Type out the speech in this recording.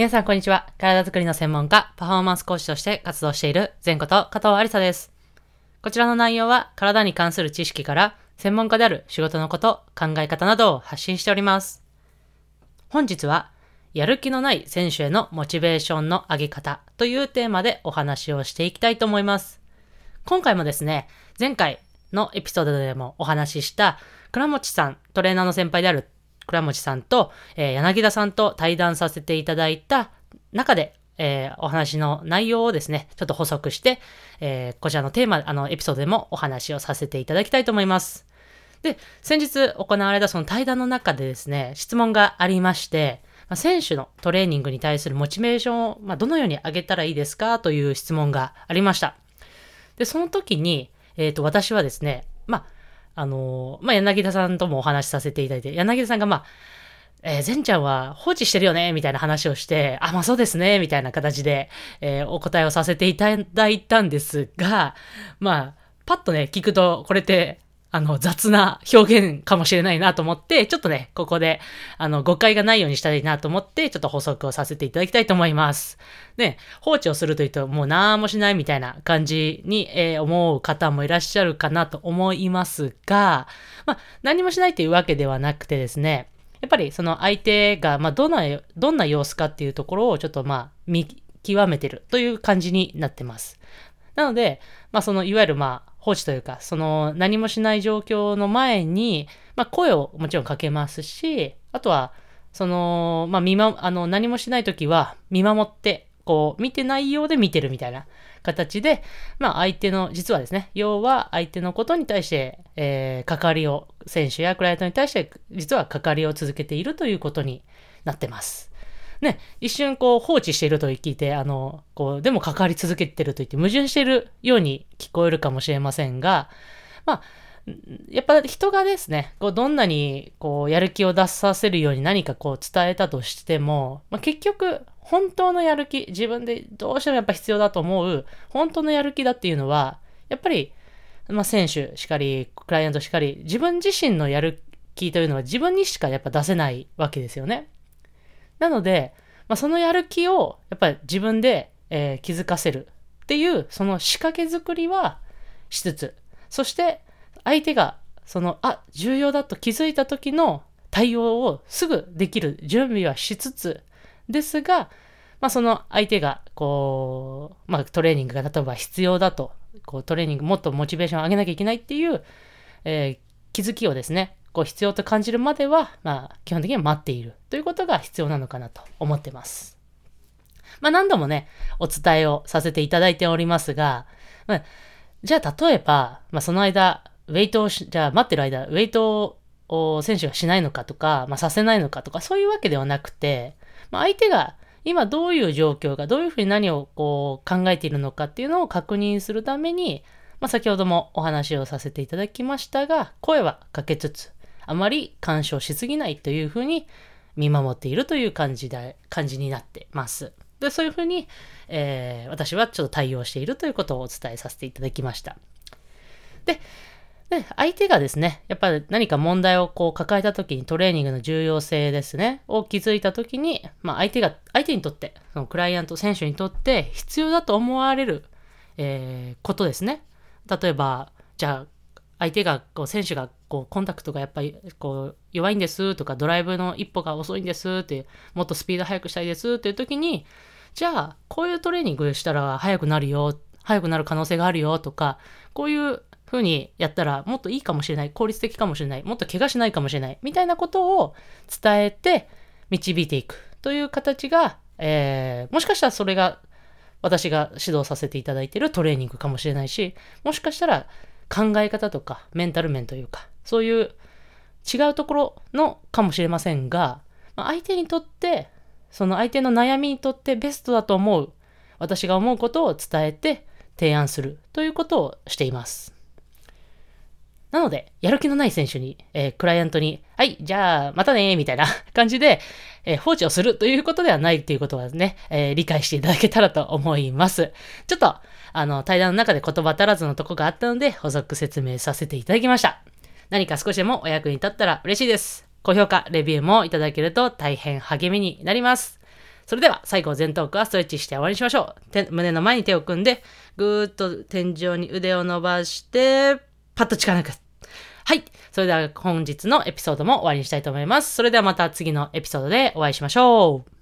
皆さん、こんにちは。体づくりの専門家、パフォーマンス講師として活動している、前こと加藤ありさです。こちらの内容は、体に関する知識から、専門家である仕事のこと、考え方などを発信しております。本日は、やる気のない選手へのモチベーションの上げ方というテーマでお話をしていきたいと思います。今回もですね、前回のエピソードでもお話しした、倉持さん、トレーナーの先輩である倉持さんと、えー、柳田さんと対談させていただいた中で、えー、お話の内容をですね、ちょっと補足して、えー、こちらのテーマ、あの、エピソードでもお話をさせていただきたいと思います。で、先日行われたその対談の中でですね、質問がありまして、まあ、選手のトレーニングに対するモチベーションを、まあ、どのように上げたらいいですか？という質問がありました。で、その時に、えっ、ー、と、私はですね、まあ、あの、まあ、柳田さんともお話しさせていただいて、柳田さんが、まあ、えー、善ちゃんは放置してるよねみたいな話をして、あ、まあそうですねみたいな形で、えー、お答えをさせていただいたんですが、まあ、パッとね、聞くと、これって、あの、雑な表現かもしれないなと思って、ちょっとね、ここで、あの、誤解がないようにしたいなと思って、ちょっと補足をさせていただきたいと思います。で、放置をするというと、もう何もしないみたいな感じに、えー、思う方もいらっしゃるかなと思いますが、まあ、何もしないというわけではなくてですね、やっぱりその相手が、まあ、どんな、どんな様子かっていうところをちょっとまあ、見極めてるという感じになってます。なので、まあ、その、いわゆるまあ、放置というか、その何もしない状況の前に、まあ、声をもちろんかけますし、あとは、その、まあ、見ま、あの、何もしないときは見守って、こう、見てないようで見てるみたいな形で、まあ、相手の、実はですね、要は相手のことに対して、えー、関わりを、選手やクライアントに対して、実は関わりを続けているということになってます。ね、一瞬こう放置していると聞いて、あの、こう、でも関わり続けてると言って矛盾しているように聞こえるかもしれませんが、まあ、やっぱ人がですね、こうどんなにこうやる気を出させるように何かこう伝えたとしても、まあ、結局本当のやる気、自分でどうしてもやっぱ必要だと思う本当のやる気だっていうのは、やっぱり、まあ、選手しかり、クライアントしかり、自分自身のやる気というのは自分にしかやっぱ出せないわけですよね。なので、まあ、そのやる気をやっぱり自分で、えー、気づかせるっていうその仕掛け作りはしつつ、そして相手がその、あ、重要だと気づいた時の対応をすぐできる準備はしつつ、ですが、まあ、その相手が、こう、まあ、トレーニングが例えば必要だと、こう、トレーニングもっとモチベーションを上げなきゃいけないっていう、えー、気づきをですね、こう必要と感じるまでは、まあ、基本的には待っているということが必要なのかなと思ってます。まあ、何度もね、お伝えをさせていただいておりますが、まあ、じゃあ、例えば、まあ、その間、ウェイトを、じゃあ、待ってる間、ウェイトを選手がしないのかとか、まあ、させないのかとか、そういうわけではなくて、まあ、相手が今どういう状況か、どういうふうに何をこう考えているのかっていうのを確認するために、まあ、先ほどもお話をさせていただきましたが、声はかけつつ、あまり干渉しすぎないというふうに見守っているという感じで、感じになってます。で、そういうふうに、えー、私はちょっと対応しているということをお伝えさせていただきました。で、で相手がですね、やっぱり何か問題をこう抱えた時にトレーニングの重要性ですね、を気づいた時に、まあ相手が、相手にとって、そのクライアント、選手にとって必要だと思われる、えー、ことですね。例えば、じゃあ相手が、こう、選手が、こう、コンタクトがやっぱり、こう、弱いんですとか、ドライブの一歩が遅いんですって、もっとスピード速くしたいですっていう時に、じゃあ、こういうトレーニングしたら速くなるよ、速くなる可能性があるよとか、こういう風にやったらもっといいかもしれない、効率的かもしれない、もっと怪我しないかもしれない、みたいなことを伝えて導いていくという形が、えー、もしかしたらそれが私が指導させていただいているトレーニングかもしれないし、もしかしたら考え方とかメンタル面というか、そういう違うところのかもしれませんが、相手にとって、その相手の悩みにとってベストだと思う、私が思うことを伝えて提案するということをしています。なので、やる気のない選手に、えー、クライアントに、はい、じゃあ、またねみたいな 感じで、えー、放置をするということではないということはね、えー、理解していただけたらと思います。ちょっと、あの、対談の中で言葉足らずのとこがあったので、補足説明させていただきました。何か少しでもお役に立ったら嬉しいです。高評価、レビューもいただけると大変励みになります。それでは最後前頭腔はストレッチして終わりにしましょう。胸の前に手を組んで、ぐーっと天井に腕を伸ばして、パッと力抜く。はい。それでは本日のエピソードも終わりにしたいと思います。それではまた次のエピソードでお会いしましょう。